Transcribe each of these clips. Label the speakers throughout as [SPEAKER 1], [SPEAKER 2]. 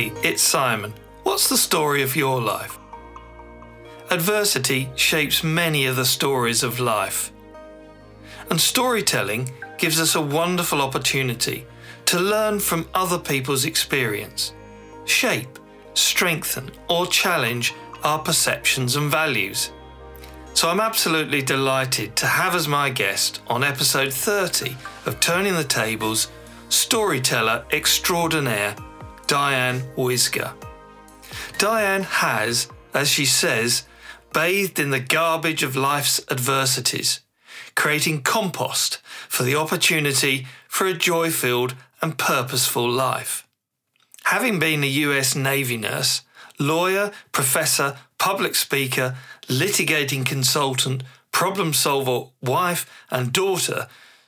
[SPEAKER 1] Hey, it's Simon. What's the story of your life? Adversity shapes many of the stories of life. And storytelling gives us a wonderful opportunity to learn from other people's experience, shape, strengthen, or challenge our perceptions and values. So I'm absolutely delighted to have as my guest on episode 30 of Turning the Tables storyteller extraordinaire Diane Wisger. Diane has, as she says, bathed in the garbage of life's adversities, creating compost for the opportunity for a joy filled and purposeful life. Having been a US Navy nurse, lawyer, professor, public speaker, litigating consultant, problem solver, wife, and daughter,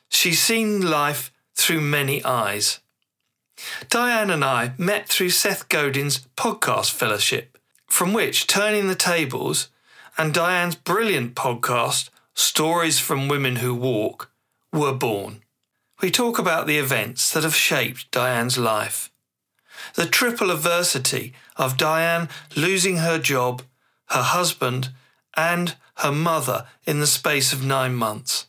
[SPEAKER 1] she's seen life through many eyes. Diane and I met through Seth Godin's podcast fellowship, from which Turning the Tables and Diane's brilliant podcast, Stories from Women Who Walk, were born. We talk about the events that have shaped Diane's life. The triple adversity of Diane losing her job, her husband, and her mother in the space of nine months.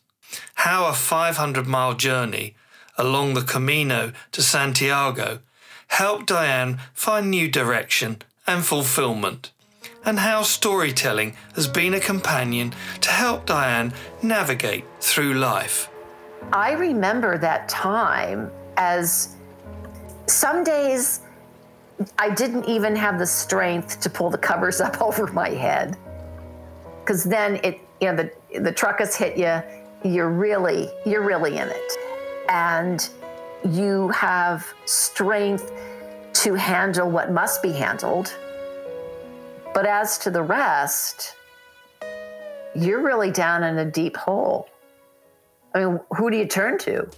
[SPEAKER 1] How a 500 mile journey along the Camino to Santiago helped Diane find new direction and fulfillment and how storytelling has been a companion to help Diane navigate through life.
[SPEAKER 2] I remember that time as some days I didn't even have the strength to pull the covers up over my head. Because then it, you know, the, the truck has hit you, you're really, you're really in it. And you have strength to handle what must be handled but as to the rest, you're really down in a deep hole. I mean, who do you turn to?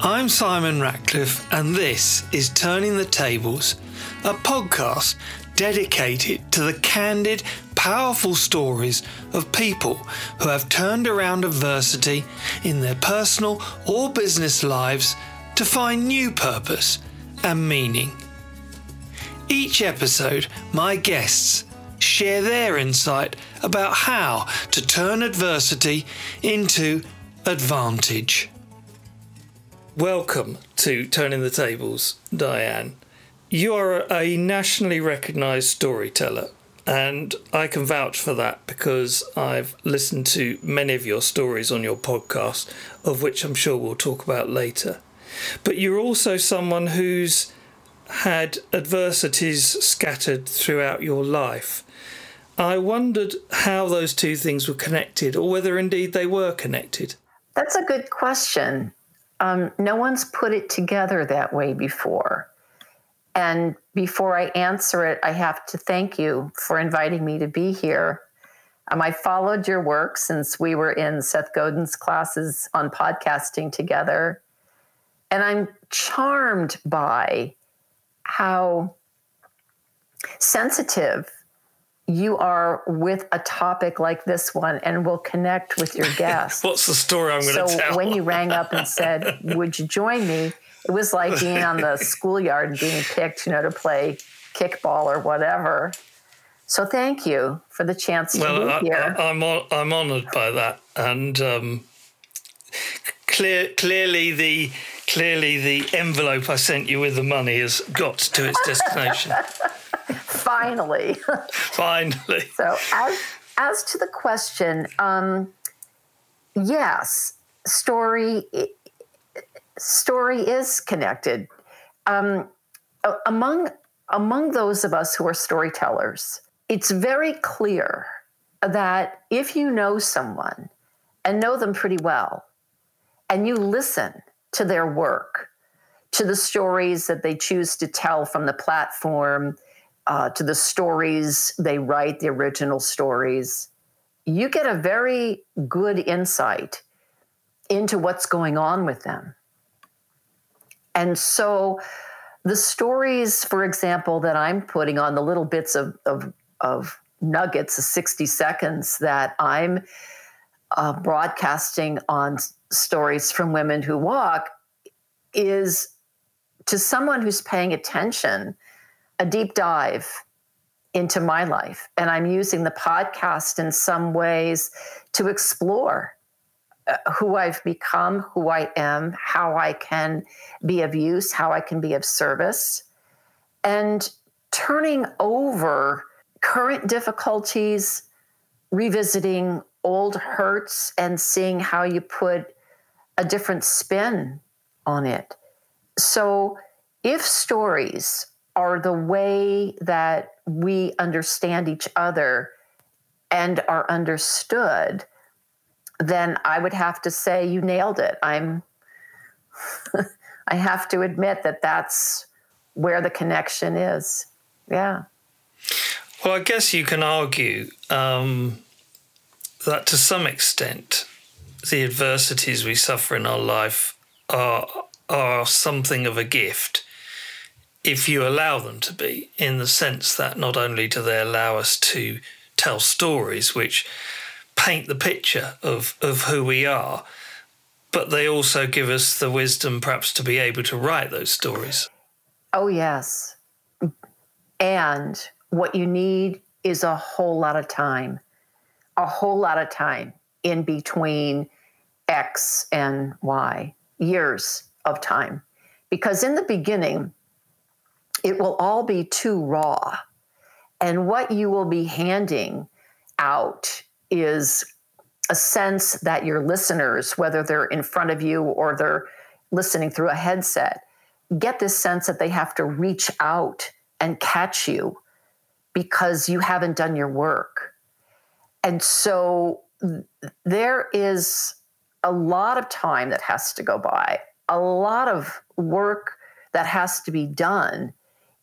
[SPEAKER 1] I'm Simon Ratcliffe, and this is Turning the Tables, a podcast dedicated to the candid, powerful stories of people who have turned around adversity in their personal or business lives to find new purpose and meaning. Each episode, my guests share their insight about how to turn adversity into advantage. Welcome to Turning the Tables, Diane. You are a nationally recognised storyteller, and I can vouch for that because I've listened to many of your stories on your podcast, of which I'm sure we'll talk about later. But you're also someone who's had adversities scattered throughout your life. I wondered how those two things were connected, or whether indeed they were connected.
[SPEAKER 2] That's a good question. Um, no one's put it together that way before. And before I answer it, I have to thank you for inviting me to be here. Um, I followed your work since we were in Seth Godin's classes on podcasting together. And I'm charmed by how sensitive you are with a topic like this one and will connect with your guests.
[SPEAKER 1] What's the story I'm going to
[SPEAKER 2] so
[SPEAKER 1] tell?
[SPEAKER 2] So when you rang up and said, "Would you join me?" It was like being on the schoolyard and being picked, you know, to play kickball or whatever. So thank you for the chance to
[SPEAKER 1] well,
[SPEAKER 2] be
[SPEAKER 1] I, here. I, am I'm honoured by that, and um, clear, clearly the clearly the envelope I sent you with the money has got to its destination.
[SPEAKER 2] Finally.
[SPEAKER 1] Finally.
[SPEAKER 2] So as as to the question, um, yes, story story is connected. Um, among among those of us who are storytellers, it's very clear that if you know someone and know them pretty well, and you listen to their work, to the stories that they choose to tell from the platform, uh, to the stories they write, the original stories, you get a very good insight into what's going on with them. And so, the stories, for example, that I'm putting on the little bits of, of, of nuggets, of 60 seconds that I'm uh, broadcasting on stories from women who walk is to someone who's paying attention, a deep dive into my life. And I'm using the podcast in some ways to explore Uh, who I've become, who I am, how I can be of use, how I can be of service, and turning over current difficulties, revisiting old hurts, and seeing how you put a different spin on it. So, if stories are the way that we understand each other and are understood, then I would have to say you nailed it. I'm I have to admit that that's where the connection is. Yeah.
[SPEAKER 1] Well, I guess you can argue um, that to some extent, the adversities we suffer in our life are are something of a gift if you allow them to be, in the sense that not only do they allow us to tell stories which paint the picture of, of who we are, but they also give us the wisdom perhaps to be able to write those stories.
[SPEAKER 2] Oh, yes. And what you need is a whole lot of time, a whole lot of time in between X and Y, years of time. Because in the beginning, it will all be too raw. And what you will be handing out is a sense that your listeners, whether they're in front of you or they're listening through a headset, get this sense that they have to reach out and catch you because you haven't done your work. And so there is a lot of time that has to go by, a lot of work that has to be done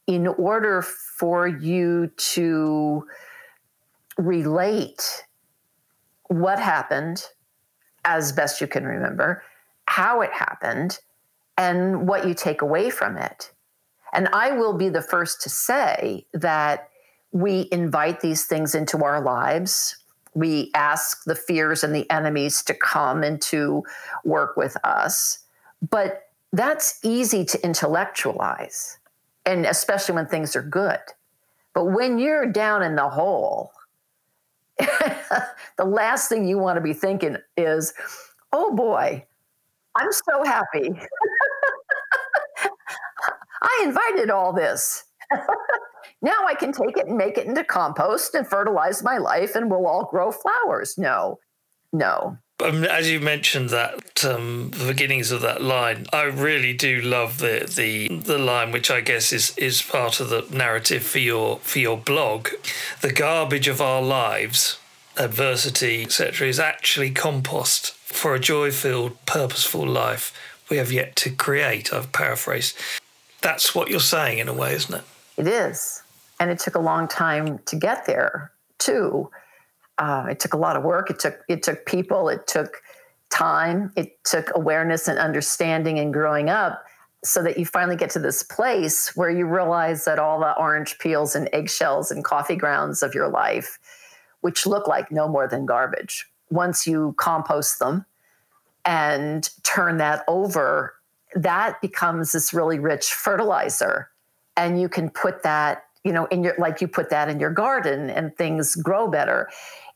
[SPEAKER 2] in order for you to relate what happened as best you can remember, how it happened, and what you take away from it. And I will be the first to say that we invite these things into our lives. We ask the fears and the enemies to come and to work with us. But that's easy to intellectualize, and especially when things are good. But when you're down in the hole, the last thing you want to be thinking is, oh boy, I'm so happy. I invited all this. now I can take it and make it into compost and fertilize my life and we'll all grow flowers. No, no.
[SPEAKER 1] Um, as you mentioned that um, the beginnings of that line, I really do love the, the the line, which I guess is is part of the narrative for your for your blog. The garbage of our lives, adversity, etc., is actually compost for a joy-filled, purposeful life we have yet to create. I've paraphrased. That's what you're saying in a way, isn't it?
[SPEAKER 2] It is, and it took a long time to get there too uh, it took a lot of work. It took it took people. It took time. It took awareness and understanding and growing up, so that you finally get to this place where you realize that all the orange peels and eggshells and coffee grounds of your life, which look like no more than garbage, once you compost them and turn that over, that becomes this really rich fertilizer, and you can put that you know in your like you put that in your garden and things grow better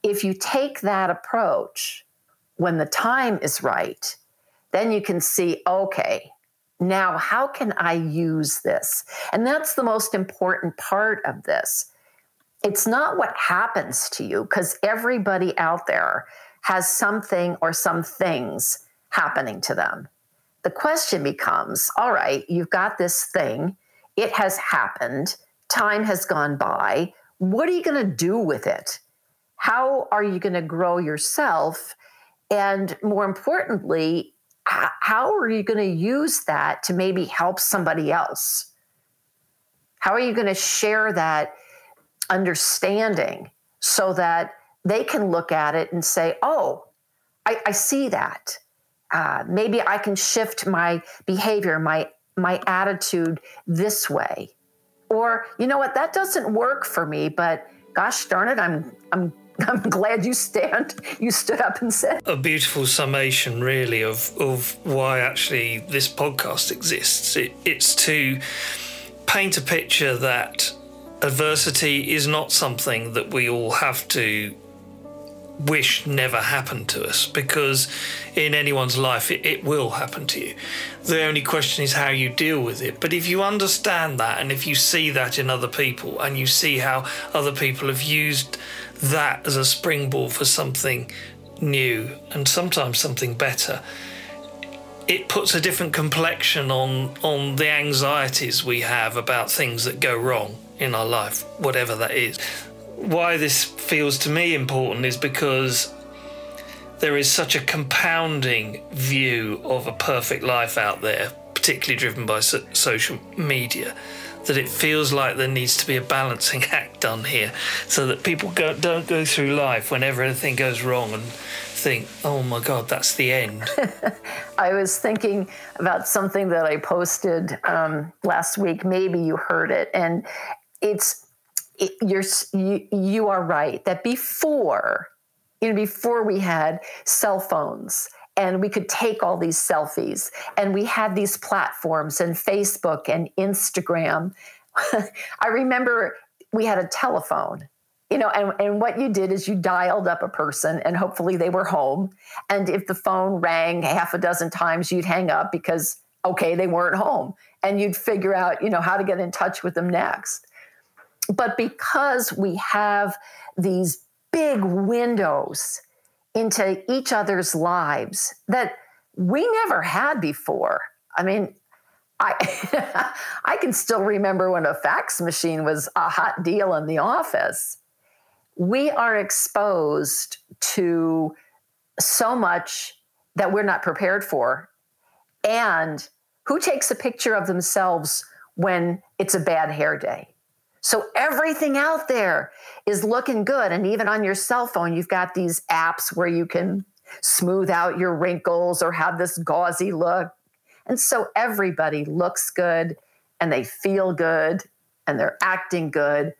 [SPEAKER 2] if you take that approach when the time is right, then you can see, okay, now how can I use this? And that's the most important part of this. It's not what happens to you, because everybody out there has something or some things happening to them. The question becomes all right, you've got this thing, it has happened, time has gone by. What are you going to do with it? How are you going to grow yourself? And more importantly, how are you going to use that to maybe help somebody else? How are you going to share that understanding so that they can look at it and say, oh, I, I see that. Uh, maybe I can shift my behavior, my my attitude this way. Or, you know what, that doesn't work for me, but gosh darn it, I'm I'm I'm glad you stand. You stood up and said
[SPEAKER 1] a beautiful summation, really, of of why actually this podcast exists. It, it's to paint a picture that adversity is not something that we all have to wish never happened to us because in anyone's life it, it, will happen to you. The only question is how you deal with it. But if you understand that and if you see that in other people and you see how other people have used that as a springboard for something new and sometimes something better, it puts a different complexion on on the anxieties we have about things that go wrong in our life, whatever that is why this feels to me important is because there is such a compounding view of a perfect life out there, particularly driven by so- social media, that it feels like there needs to be a balancing act done here so that people go, don't go through life whenever anything goes wrong and think, oh my God, that's the end.
[SPEAKER 2] I was thinking about something that I posted um, last week. Maybe you heard it. And it's it, you're you, you are right that before you know before we had cell phones and we could take all these selfies and we had these platforms and Facebook and Instagram I remember we had a telephone you know and, and what you did is you dialed up a person and hopefully they were home. And if the phone rang half a dozen times you'd hang up because okay they weren't home. And you'd figure out you know how to get in touch with them next but because we have these big windows into each other's lives that we never had before. I mean, I I can still remember when a fax machine was a hot deal in the office. We are exposed to so much that we're not prepared for. And who takes a picture of themselves when it's a bad hair day? So everything out there is looking good. And even on your cell phone, you've got these apps where you can smooth out your wrinkles or have this gauzy look. And so everybody looks good and they feel good and they're acting good.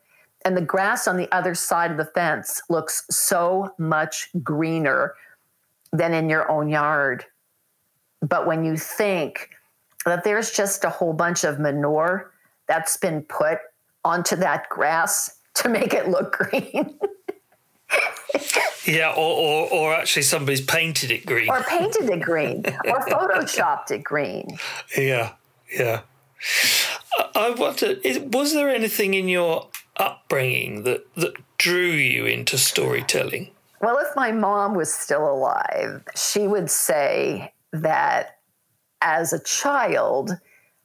[SPEAKER 2] And the grass on the other side of the fence looks so much greener than in your own yard. But when you think that there's just a whole bunch of manure that's been put onto that grass to make it look green.
[SPEAKER 1] yeah, or, or, or actually somebody's painted it green.
[SPEAKER 2] Or painted it green, or photoshopped it green.
[SPEAKER 1] Yeah, yeah. I wonder, was there anything in your upbringing that, that drew you into storytelling?
[SPEAKER 2] Well, if my mom was still alive, she would say that as a child,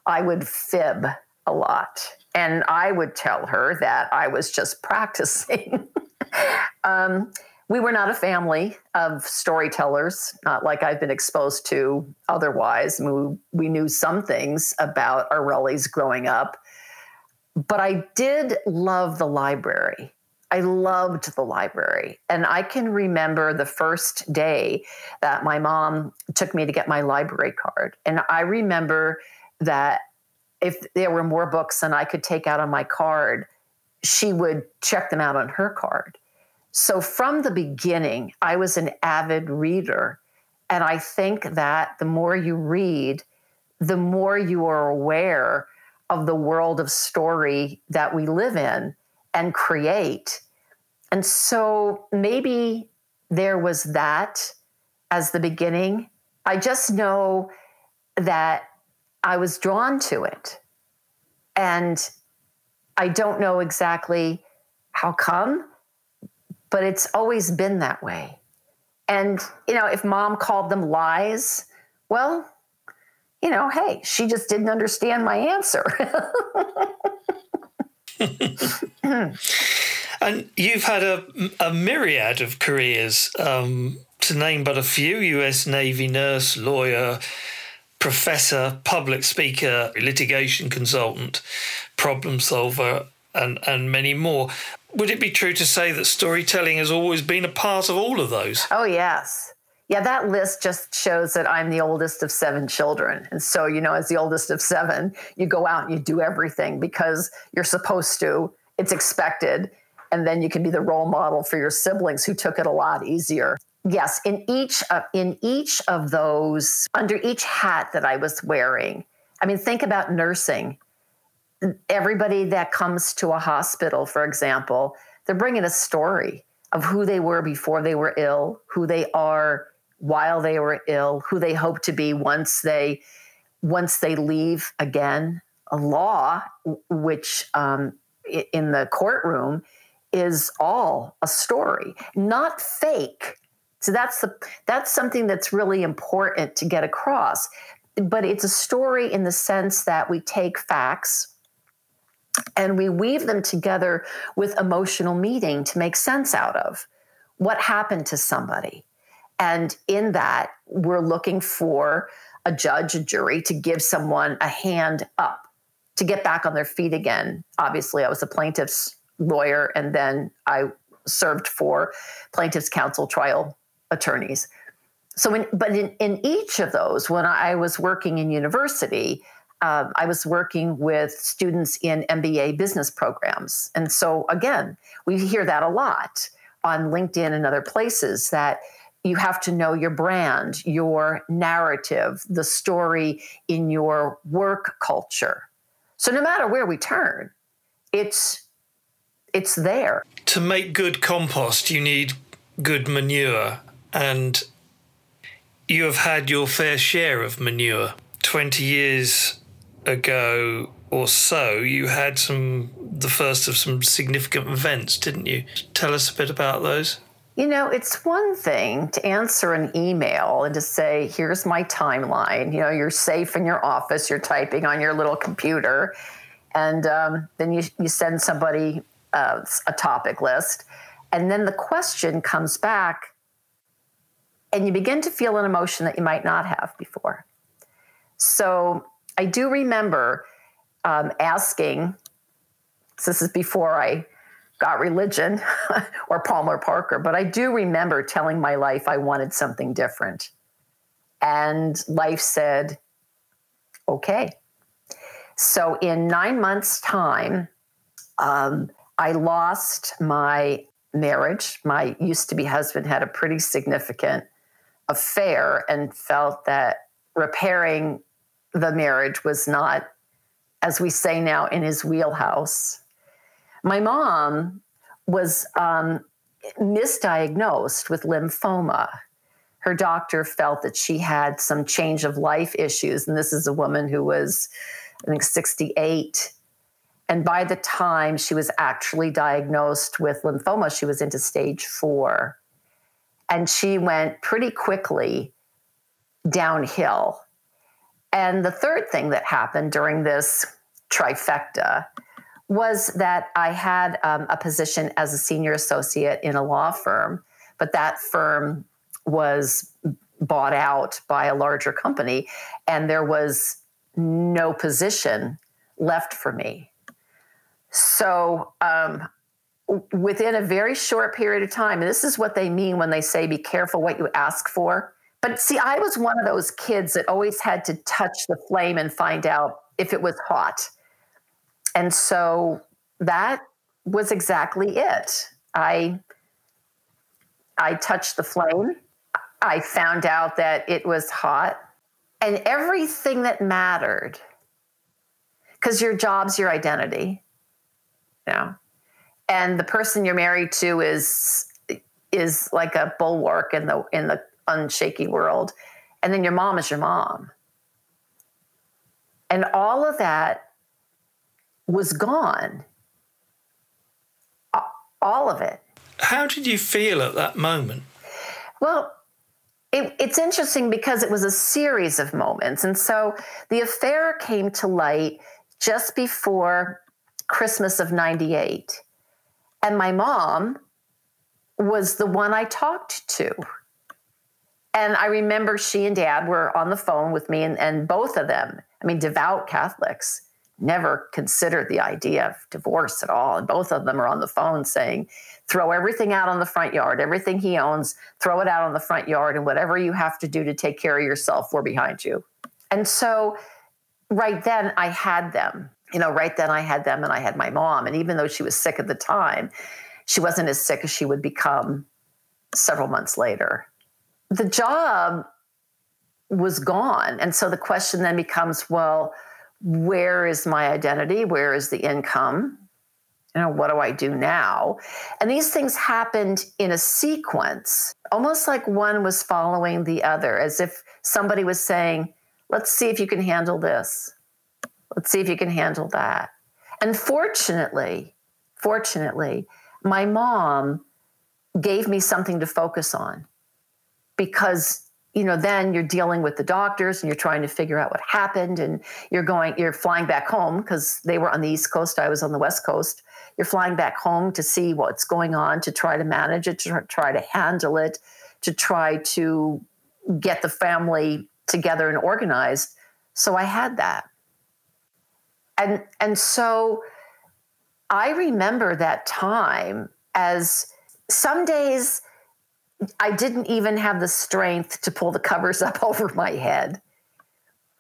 [SPEAKER 2] I would fib a lot. And I would tell her that I was just practicing. um, we were not a family of storytellers, not like I've been exposed to otherwise. We, we knew some things about our Rellies growing up, but I did love the library. I loved the library. And I can remember the first day that my mom took me to get my library card. And I remember that if there were more books than I could take out on my card, she would check them out on her card. So from the beginning, I was an avid reader. And I think that the more you read, the more you are aware of the world of story that we live in and create. And so maybe there was that as the beginning. I just know that I was drawn to it. And I don't know exactly how come, but it's always been that way. And, you know, if mom called them lies, well, you know, hey, she just didn't understand my answer.
[SPEAKER 1] and you've had a, a myriad of careers, um, to name but a few US Navy nurse, lawyer, professor, public speaker, litigation consultant, problem solver, and, and many more. Would it be true to say that storytelling has always been a part of all of those?
[SPEAKER 2] Oh, yes. Yeah, that list just shows that I'm the oldest of seven children. And so, you know, as the oldest of seven, you go out and you do everything because you're supposed to, it's expected. and then you can be the role model for your siblings who took it a lot easier. Yes, in each uh, in each of those under each hat that I was wearing. I mean, think about nursing. Everybody that comes to a hospital, for example, they're bringing a story of who they were before they were ill, who they are while they were ill, who they hope to be once they once they leave again. A law, which um, in the courtroom is all a story, not fake. So that's the that's something that's really important to get across. But it's a story in the sense that we take facts and we weave them together with emotional meaning to make sense out of what happened to somebody. And in that, we're looking for a judge, a jury to give someone a hand up to get back on their feet again. Obviously, I was a plaintiff's lawyer and then I served for plaintiff's counsel trial attorneys. So, in, but in, in each of those, when I was working in university, uh, I was working with students in MBA business programs. And so, again, we hear that a lot on LinkedIn and other places that you have to know your brand, your narrative, the story in your work culture. So no matter where we turn, it's it's there.
[SPEAKER 1] To make good compost, you need good manure and you have had your fair share of manure. 20 years ago or so, you had some the first of some significant events, didn't you? Tell us a bit about those.
[SPEAKER 2] You know, it's one thing to answer an email and to say, here's my timeline. You know, you're safe in your office, you're typing on your little computer, and um, then you, you send somebody uh, a topic list. And then the question comes back, and you begin to feel an emotion that you might not have before. So I do remember um, asking, this is before I got religion or Palmer Parker, but I do remember telling my life I wanted something different. And life said, okay. So in nine months' time, um, I lost my marriage. My used to be husband had a pretty significant affair and felt that repairing the marriage was not, as we say now, in his wheelhouse. My mom was um, misdiagnosed with lymphoma. Her doctor felt that she had some change of life issues. And this is a woman who was, I think, 68. And by the time she was actually diagnosed with lymphoma, she was into stage four. And she went pretty quickly downhill. And the third thing that happened during this trifecta was that I had um, a position as a senior associate in a law firm, but that firm was bought out by a larger company, and there was no position left for me. So, um, within a very short period of time, and this is what they mean when they say be careful what you ask for. But see, I was one of those kids that always had to touch the flame and find out if it was hot and so that was exactly it. I I touched the flame. I found out that it was hot and everything that mattered because your job's your identity. Know? And the person you're married to is is like a bulwark in the in the unshaky world. And then your mom is your mom. And all of that was gone. All of it.
[SPEAKER 1] How did you feel at that moment?
[SPEAKER 2] Well, it, it's interesting because it was a series of moments. And so the affair came to light just before Christmas of 98. And my mom was the one I talked to. And I remember she and dad were on the phone with me, and, and both of them, I mean, devout Catholics, never considered the idea of divorce at all. And both of them are on the phone saying, throw everything out on the front yard, everything he owns, throw it out on the front yard, and whatever you have to do to take care of yourself, we're behind you. And so right then I had them. You know, right then I had them and I had my mom. And even though she was sick at the time, she wasn't as sick as she would become several months later. The job was gone. And so the question then becomes well, where is my identity? Where is the income? You know, what do I do now? And these things happened in a sequence, almost like one was following the other, as if somebody was saying, let's see if you can handle this. Let's see if you can handle that. And fortunately, fortunately, my mom gave me something to focus on because you know then you're dealing with the doctors and you're trying to figure out what happened and you're going you're flying back home because they were on the east coast i was on the west coast. You're flying back home to see what's going on to try to manage it to try to handle it to try to get the family together and organized. So i had that and and so i remember that time as some days I didn't even have the strength to pull the covers up over my head.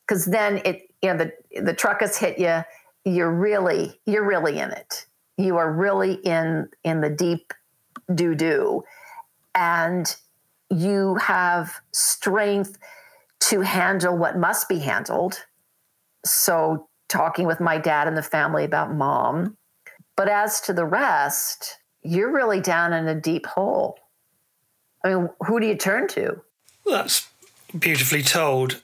[SPEAKER 2] Cause then it, you know, the the truck has hit you, you're really, you're really in it. You are really in in the deep doo doo. And you have strength to handle what must be handled. So talking with my dad and the family about mom. But as to the rest, you're really down in a deep hole. I mean, who do you turn to?
[SPEAKER 1] That's beautifully told.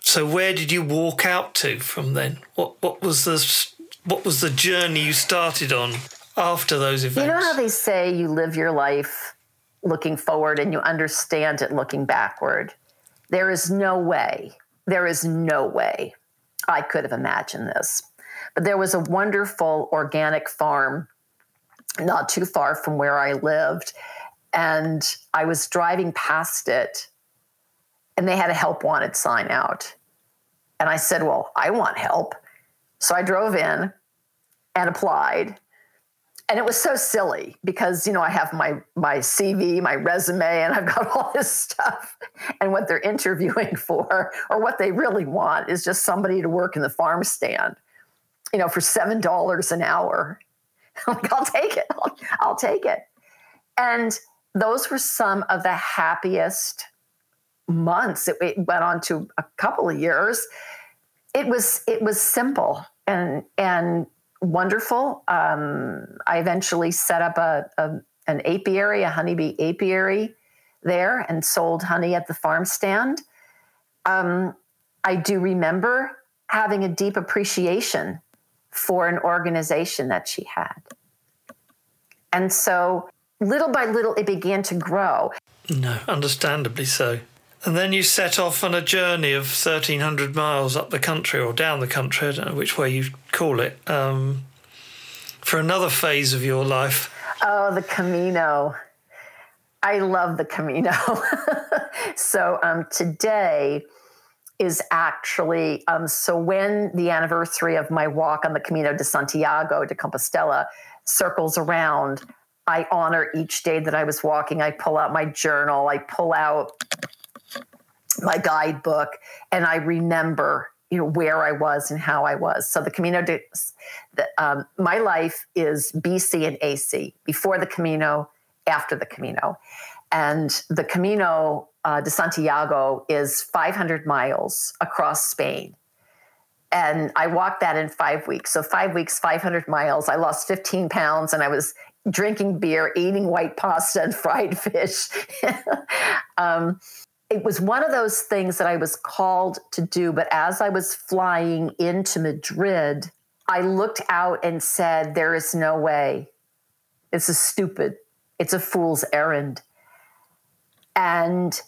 [SPEAKER 1] So, where did you walk out to from then? What what was the what was the journey you started on after those events?
[SPEAKER 2] You know how they say you live your life looking forward and you understand it looking backward. There is no way. There is no way I could have imagined this. But there was a wonderful organic farm not too far from where I lived. And I was driving past it and they had a help wanted sign out. And I said, Well, I want help. So I drove in and applied. And it was so silly because, you know, I have my my CV, my resume, and I've got all this stuff. And what they're interviewing for or what they really want is just somebody to work in the farm stand, you know, for $7 an hour. I'm like, I'll take it. I'll, I'll take it. And those were some of the happiest months. It, it, went on to a couple of years. It was it was simple and and wonderful. Um, I eventually set up a, a an apiary, a honeybee apiary there, and sold honey at the farm stand. Um, I do remember having a deep appreciation for an organization that she had. And so little by little, it began to grow.
[SPEAKER 1] No, understandably so. And then you set off on a journey of 1,300 miles up the country or down the country, I don't know which way you call it, um, for another phase of your life.
[SPEAKER 2] Oh, the Camino. I love the Camino. so um, today is actually, um, so when the anniversary of my walk on the Camino de Santiago de Compostela circles around, I honor each day that I was walking. I pull out my journal, I pull out my guidebook, and I remember you know where I was and how I was. So the Camino de the, um, my life is BC and AC before the Camino, after the Camino, and the Camino uh, de Santiago is 500 miles across Spain. And I walked that in five weeks. So, five weeks, 500 miles. I lost 15 pounds and I was drinking beer, eating white pasta and fried fish. um, it was one of those things that I was called to do. But as I was flying into Madrid, I looked out and said, There is no way. It's a stupid, it's a fool's errand. And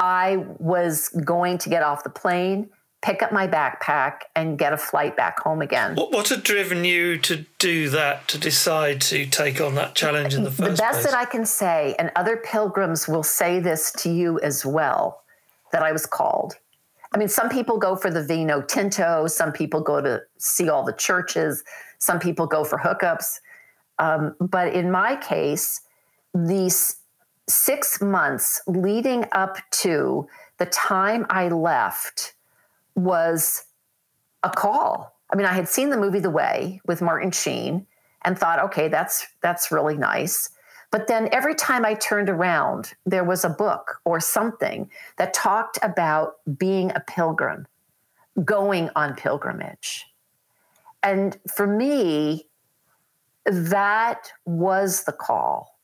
[SPEAKER 2] I was going to get off the plane pick up my backpack and get a flight back home again.
[SPEAKER 1] What, what had driven you to do that, to decide to take on that challenge in the first
[SPEAKER 2] place? The best
[SPEAKER 1] place?
[SPEAKER 2] that I can say, and other pilgrims will say this to you as well, that I was called. I mean, some people go for the vino tinto, some people go to see all the churches, some people go for hookups. Um, but in my case, these six months leading up to the time I left, was a call. I mean, I had seen the movie The Way with Martin Sheen, and thought, okay, that's that's really nice. But then every time I turned around, there was a book or something that talked about being a pilgrim, going on pilgrimage. And for me, that was the call.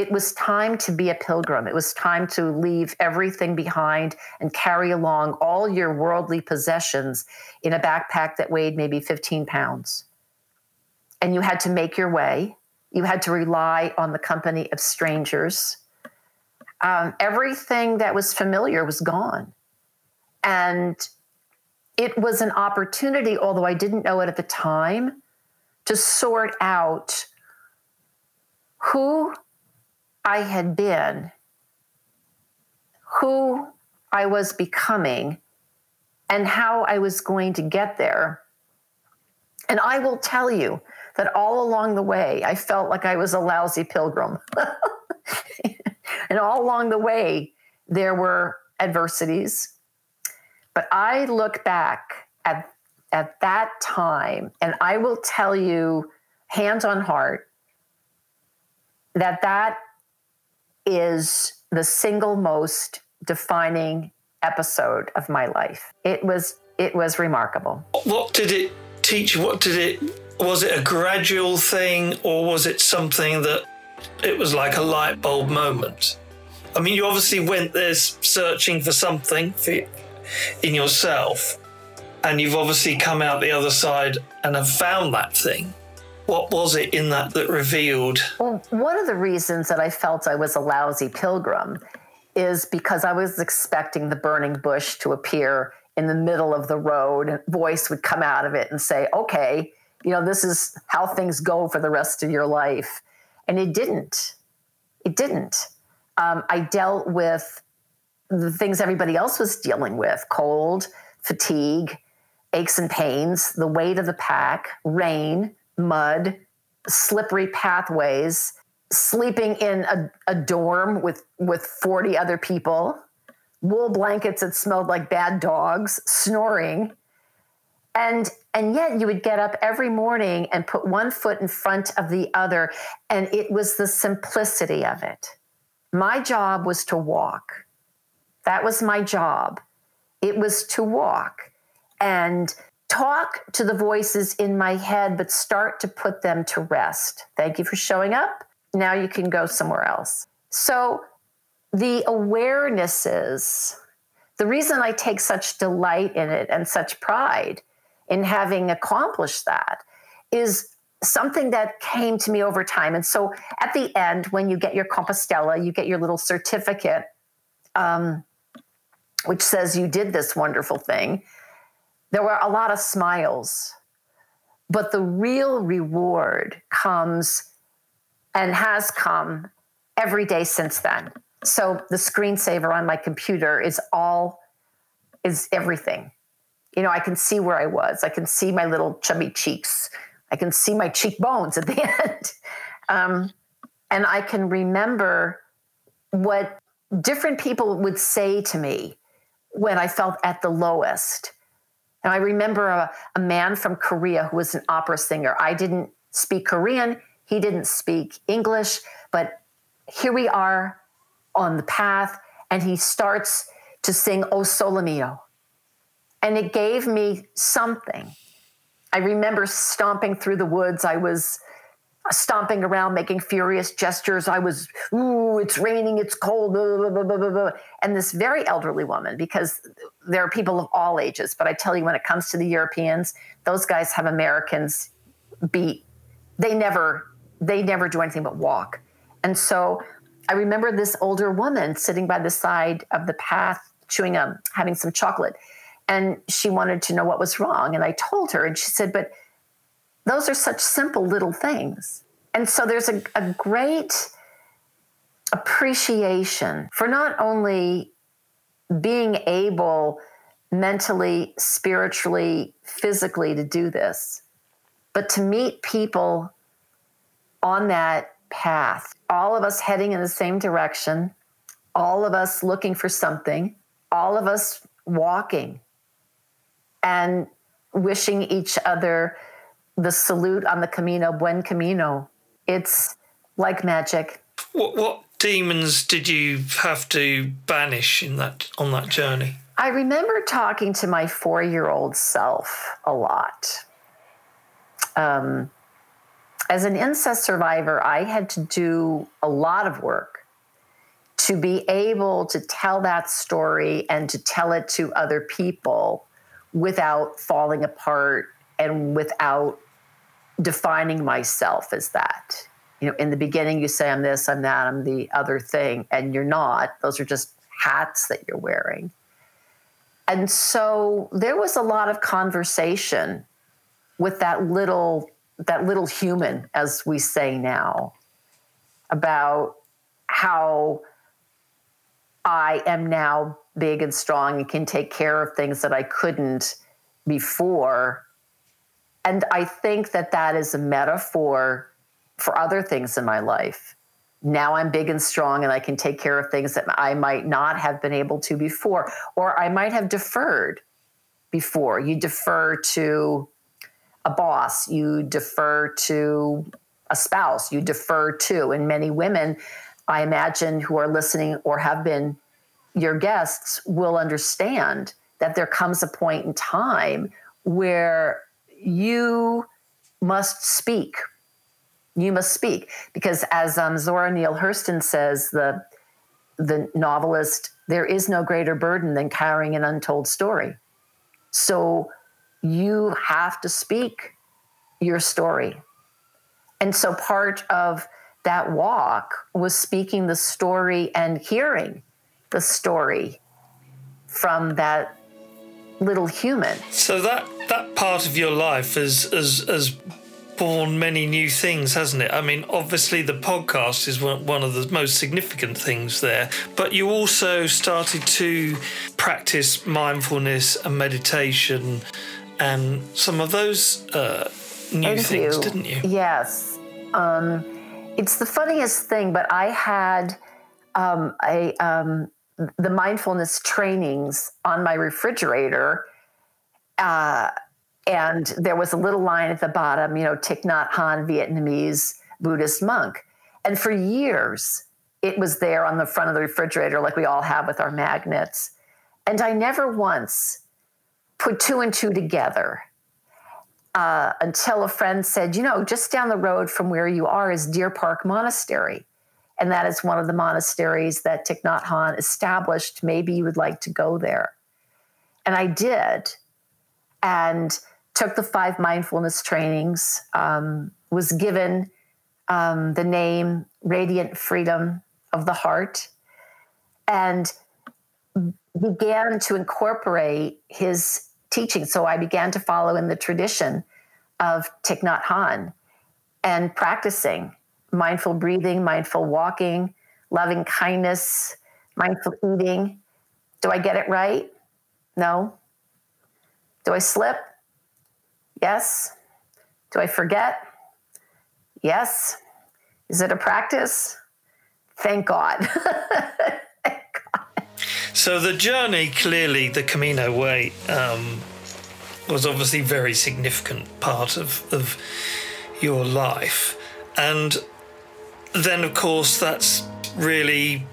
[SPEAKER 2] It was time to be a pilgrim. It was time to leave everything behind and carry along all your worldly possessions in a backpack that weighed maybe 15 pounds. And you had to make your way you had to rely on the company of strangers. Um, everything that was familiar was gone. And it was an opportunity, although I didn't know it at the time, to sort out who I had been, who I was becoming, and how I was going to get there. And I will tell you, that all along the way, I felt like I was a lousy pilgrim. and all along the way, there were adversities. But I look back at, at that time, and I will tell you, hands on heart, that that is the single most defining episode of my life. It was it was remarkable.
[SPEAKER 1] What did it teach you? What did it was it a gradual thing or was it something that it was like a light bulb moment? I mean, you obviously went there searching for something for, in yourself, and you've obviously come out the other side and have found that thing. What was it in that that revealed?
[SPEAKER 2] Well, one of the reasons that I felt I was a lousy pilgrim is because I was expecting the burning bush to appear in the middle of the road. A voice would come out of it and say, okay, you know, this is how things go for the rest of your life. And it didn't. It didn't. Um, I dealt with the things everybody else was dealing with cold, fatigue, aches and pains, the weight of the pack, rain, mud, slippery pathways, sleeping in a, a dorm with, with 40 other people, wool blankets that smelled like bad dogs, snoring. And and yet you would get up every morning and put one foot in front of the other. And it was the simplicity of it. My job was to walk. That was my job. It was to walk and talk to the voices in my head, but start to put them to rest. Thank you for showing up. Now you can go somewhere else. So the awarenesses, the reason I take such delight in it and such pride in having accomplished that is something that came to me over time. And so at the end, when you get your Compostela, you get your little certificate, um, which says you did this wonderful thing. There were a lot of smiles, but the real reward comes and has come every day since then. So the screensaver on my computer is all is everything you know, I can see where I was. I can see my little chubby cheeks. I can see my cheekbones at the end. Um, and I can remember what different people would say to me when I felt at the lowest. And I remember a, a man from Korea who was an opera singer. I didn't speak Korean, he didn't speak English, but here we are on the path, and he starts to sing O Sole Mio and it gave me something. I remember stomping through the woods. I was stomping around, making furious gestures. I was, ooh, it's raining, it's cold, blah, blah, blah, and this very elderly woman, because there are people of all ages, but I tell you, when it comes to the Europeans, those guys have Americans beat. They never, they never do anything but walk. And so I remember this older woman sitting by the side of the path, chewing um, having some chocolate and she wanted to know what was wrong. And I told her, and she said, But those are such simple little things. And so there's a, a great appreciation for not only being able mentally, spiritually, physically to do this, but to meet people on that path, all of us heading in the same direction, all of us looking for something, all of us walking and wishing each other the salute on the Camino, Buen Camino. It's like magic.
[SPEAKER 1] What, what demons did you have to banish in that on that journey?
[SPEAKER 2] I remember talking to my four year old self a lot. Um, as an incest survivor, I had to do a lot of work to be able to tell that story and to tell it to other people without falling apart and without defining myself as that. You know, in the beginning, you say, I'm this, I'm that, I'm the other thing, and you're not. Those are just hats that you're wearing. And so there was a lot of conversation with that little that little human as we say now about how I am now big and strong and can take care of things that I couldn't before. And I think that that is a metaphor for other things in my life. Now I'm big and strong and I can take care of things that I might not have been able to before, or I might have deferred before. You defer to a boss, you defer to a spouse, you defer to. And many women, I imagine, who are listening or have been your guests will understand that there comes a point in time where you must speak. You must speak because, as um, Zora Neale Hurston says, the the novelist, there is no greater burden than carrying an untold story. So you have to speak your story. And so part of that walk was speaking the story and hearing the story from that little human.
[SPEAKER 1] So that that part of your life has has has born many new things, hasn't it? I mean, obviously the podcast is one, of the most significant things there, but you also started to practice mindfulness and meditation and some of those uh, new things,
[SPEAKER 2] you.
[SPEAKER 1] didn't you?
[SPEAKER 2] Yes. Um, it's the funniest thing, but I had um, a um, the mindfulness trainings on my refrigerator. Uh, and there was a little line at the bottom, you know, Thich Nhat Hanh, Vietnamese Buddhist monk. And for years, it was there on the front of the refrigerator, like we all have with our magnets. And I never once put two and two together uh, until a friend said, you know, just down the road from where you are is Deer Park Monastery. And that is one of the monasteries that Thich Nhat Hanh established. Maybe you would like to go there. And I did. And took the five mindfulness trainings, um, was given um, the name Radiant Freedom of the Heart, and began to incorporate his teaching. So I began to follow in the tradition of Thich Nhat Hanh and practicing mindful breathing, mindful walking, loving kindness, mindful eating. Do I get it right? No. Do I slip? Yes. Do I forget? Yes. Is it a practice? Thank God.
[SPEAKER 1] So the journey, clearly, the Camino Way, um, was obviously a very significant part of, of your life. And then, of course, that's really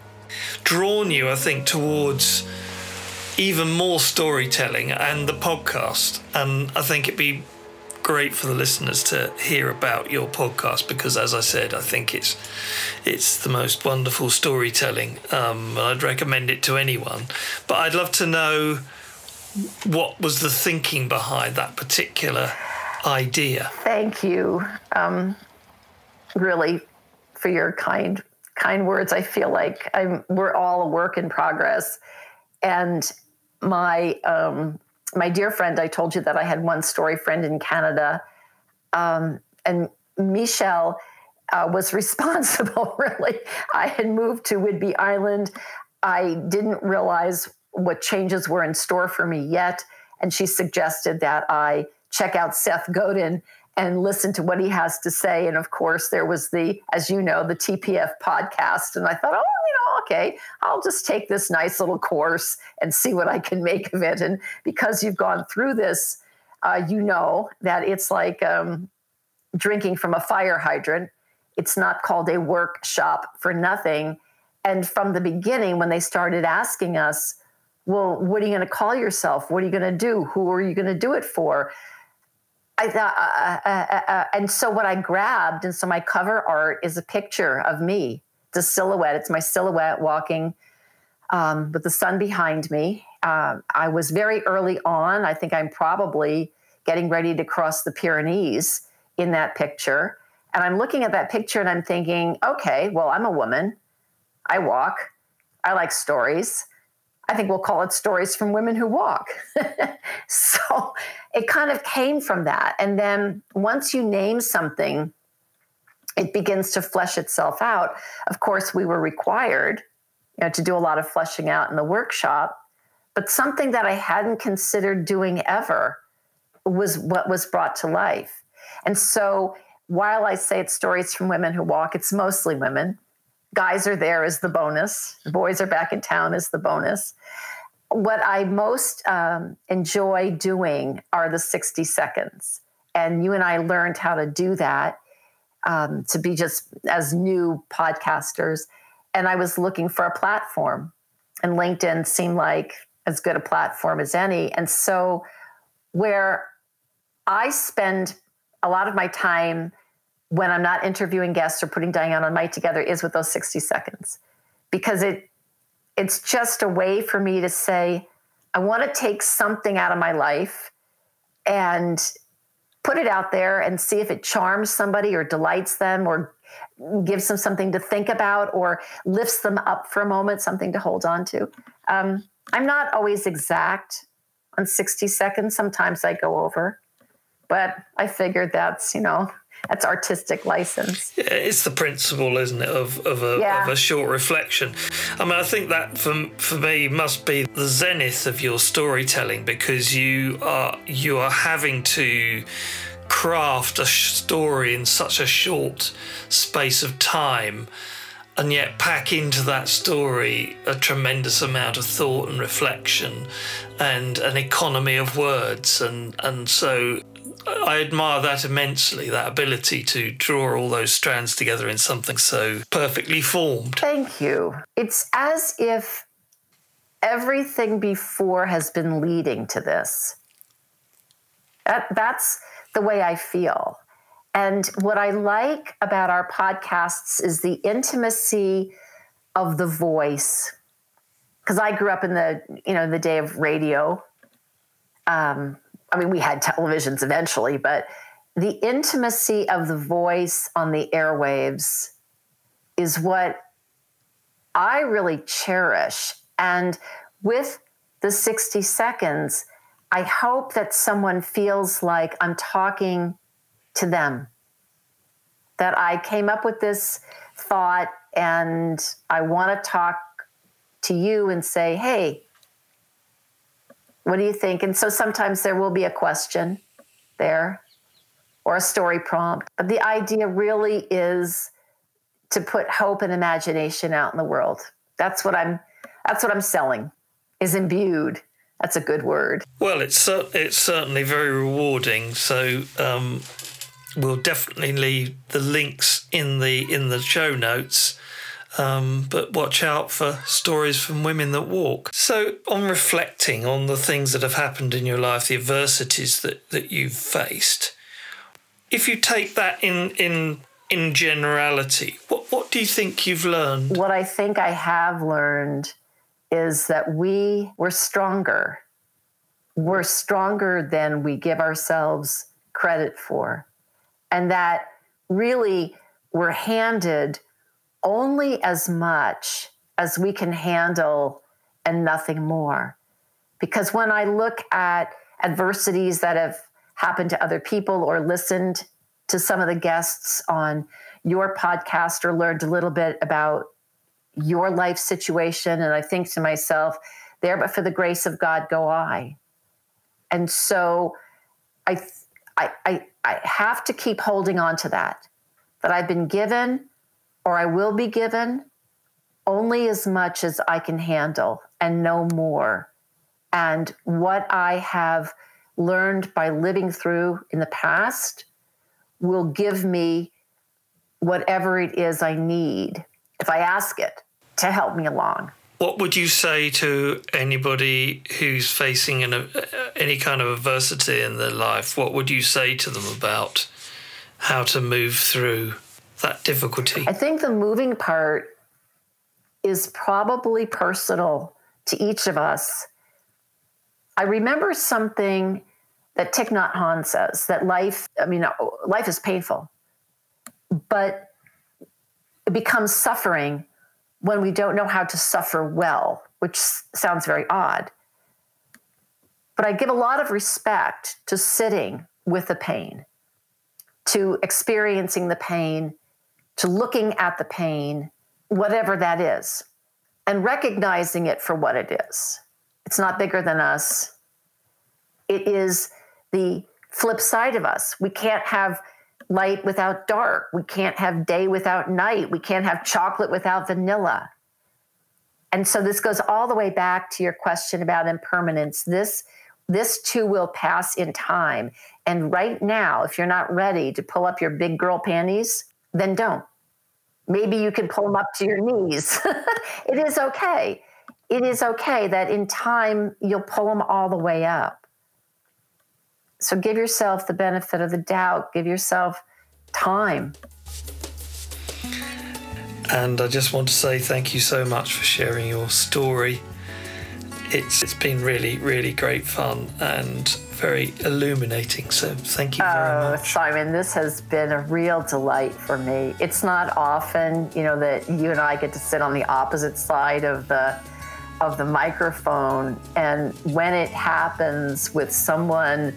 [SPEAKER 1] drawn you, I think, towards even more storytelling and the podcast. And I think it'd be great for the listeners to hear about your podcast because, as I said, I think it's it's the most wonderful storytelling. Um, I'd recommend it to anyone. But I'd love to know what was the thinking behind that particular idea.
[SPEAKER 2] Thank you, um, really, for your kind kind words. I feel like I'm, we're all a work in progress, and my um, my dear friend, I told you that I had one story friend in Canada, um, and Michelle uh, was responsible. Really, I had moved to Whidbey Island. I didn't realize what changes were in store for me yet, and she suggested that I check out Seth Godin and listen to what he has to say. And of course, there was the, as you know, the TPF podcast, and I thought, oh, you know, okay, I'll just take this nice little course and see what I can make of it. And because you've gone through this, uh, you know that it's like um, drinking from a fire hydrant. It's not called a workshop for nothing. And from the beginning, when they started asking us, well, what are you going to call yourself? What are you going to do? Who are you going to do it for? I thought, uh, uh, uh, and so what I grabbed, and so my cover art is a picture of me, the silhouette. It's my silhouette walking um, with the sun behind me. Uh, I was very early on. I think I'm probably getting ready to cross the Pyrenees in that picture. And I'm looking at that picture and I'm thinking, okay, well, I'm a woman. I walk. I like stories. I think we'll call it stories from women who walk. so it kind of came from that. And then once you name something, it begins to flesh itself out. Of course, we were required you know, to do a lot of fleshing out in the workshop, but something that I hadn't considered doing ever was what was brought to life. And so while I say it's stories from women who walk, it's mostly women. Guys are there as the bonus, boys are back in town as the bonus. What I most um, enjoy doing are the 60 seconds. And you and I learned how to do that um, to be just as new podcasters. And I was looking for a platform, and LinkedIn seemed like as good a platform as any. And so, where I spend a lot of my time when I'm not interviewing guests or putting Diane on mic together is with those 60 seconds because it it's just a way for me to say I want to take something out of my life and put it out there and see if it charms somebody or delights them or gives them something to think about or lifts them up for a moment, something to hold on to. Um, I'm not always exact on 60 seconds. Sometimes I go over but I figured that's you know that's artistic license.
[SPEAKER 1] Yeah, it's the principle, isn't it, of, of, a, yeah. of a short reflection. I mean, I think that for, for me must be the zenith of your storytelling because you are you are having to craft a story in such a short space of time and yet pack into that story a tremendous amount of thought and reflection and an economy of words and and so I admire that immensely, that ability to draw all those strands together in something so perfectly formed.
[SPEAKER 2] Thank you. It's as if everything before has been leading to this. That, that's the way I feel. And what I like about our podcasts is the intimacy of the voice. Because I grew up in the, you know, the day of radio. Um, I mean, we had televisions eventually, but the intimacy of the voice on the airwaves is what I really cherish. And with the 60 seconds, I hope that someone feels like I'm talking to them. That I came up with this thought and I want to talk to you and say, hey, what do you think? And so sometimes there will be a question there or a story prompt. But the idea really is to put hope and imagination out in the world. That's what I'm that's what I'm selling. Is imbued. That's a good word.
[SPEAKER 1] Well, it's it's certainly very rewarding. So um, we'll definitely leave the links in the in the show notes. Um, but watch out for stories from women that walk. So, on reflecting on the things that have happened in your life, the adversities that, that you've faced, if you take that in in in generality, what what do you think you've learned?
[SPEAKER 2] What I think I have learned is that we were stronger. We're stronger than we give ourselves credit for, and that really we're handed only as much as we can handle and nothing more. Because when I look at adversities that have happened to other people or listened to some of the guests on your podcast or learned a little bit about your life situation, and I think to myself, there but for the grace of God go I. And so I, I, I, I have to keep holding on to that, that I've been given or I will be given only as much as I can handle and no more. And what I have learned by living through in the past will give me whatever it is I need if I ask it to help me along.
[SPEAKER 1] What would you say to anybody who's facing an, uh, any kind of adversity in their life? What would you say to them about how to move through that difficulty?
[SPEAKER 2] I think the moving part is probably personal to each of us. I remember something that Thich Nhat Hanh says that life, I mean, uh, life is painful, but it becomes suffering when we don't know how to suffer well, which sounds very odd. But I give a lot of respect to sitting with the pain, to experiencing the pain, to looking at the pain, whatever that is, and recognizing it for what it is. It's not bigger than us. It is the flip side of us. We can't have light without dark. We can't have day without night. We can't have chocolate without vanilla. And so this goes all the way back to your question about impermanence. This this too will pass in time. And right now, if you're not ready to pull up your big girl panties, then don't. Maybe you can pull them up to your knees. it is okay. It is okay that in time you'll pull them all the way up. So give yourself the benefit of the doubt, give yourself time.
[SPEAKER 1] And I just want to say thank you so much for sharing your story. It's it's been really really great fun and very illuminating. So thank you very
[SPEAKER 2] oh,
[SPEAKER 1] much.
[SPEAKER 2] Simon, this has been a real delight for me. It's not often, you know, that you and I get to sit on the opposite side of the of the microphone and when it happens with someone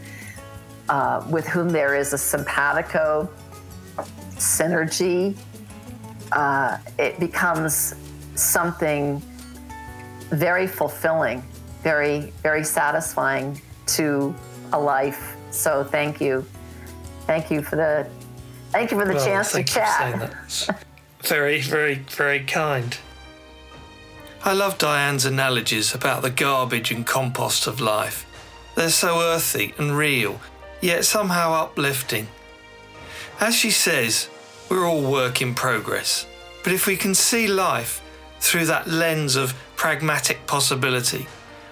[SPEAKER 2] uh, with whom there is a simpatico synergy, uh, it becomes something very fulfilling, very, very satisfying to a life. So thank you. Thank you for the thank you for the well, chance to chat.
[SPEAKER 1] very, very, very kind. I love Diane's analogies about the garbage and compost of life. They're so earthy and real yet somehow uplifting. As she says, we're all work in progress, but if we can see life through that lens of pragmatic possibility,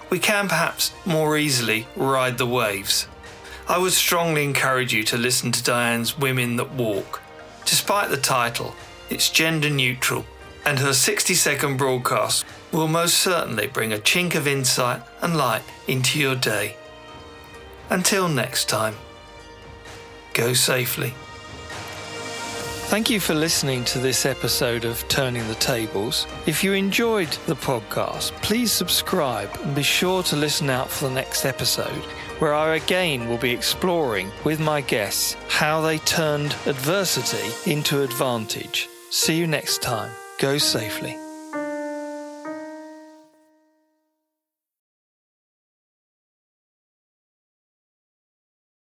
[SPEAKER 1] we can perhaps more easily ride the waves. I would strongly encourage you to listen to Diane's Women That Walk. Despite the title, it's gender neutral, and her 60 second broadcast will most certainly bring a chink of insight and light into your day. Until next time, go safely. Thank you for listening to this episode of Turning the Tables. If you enjoyed the podcast, please subscribe and be sure to listen out for the next episode, where I again will be exploring with my guests how they turned adversity into advantage. See you next time. Go safely.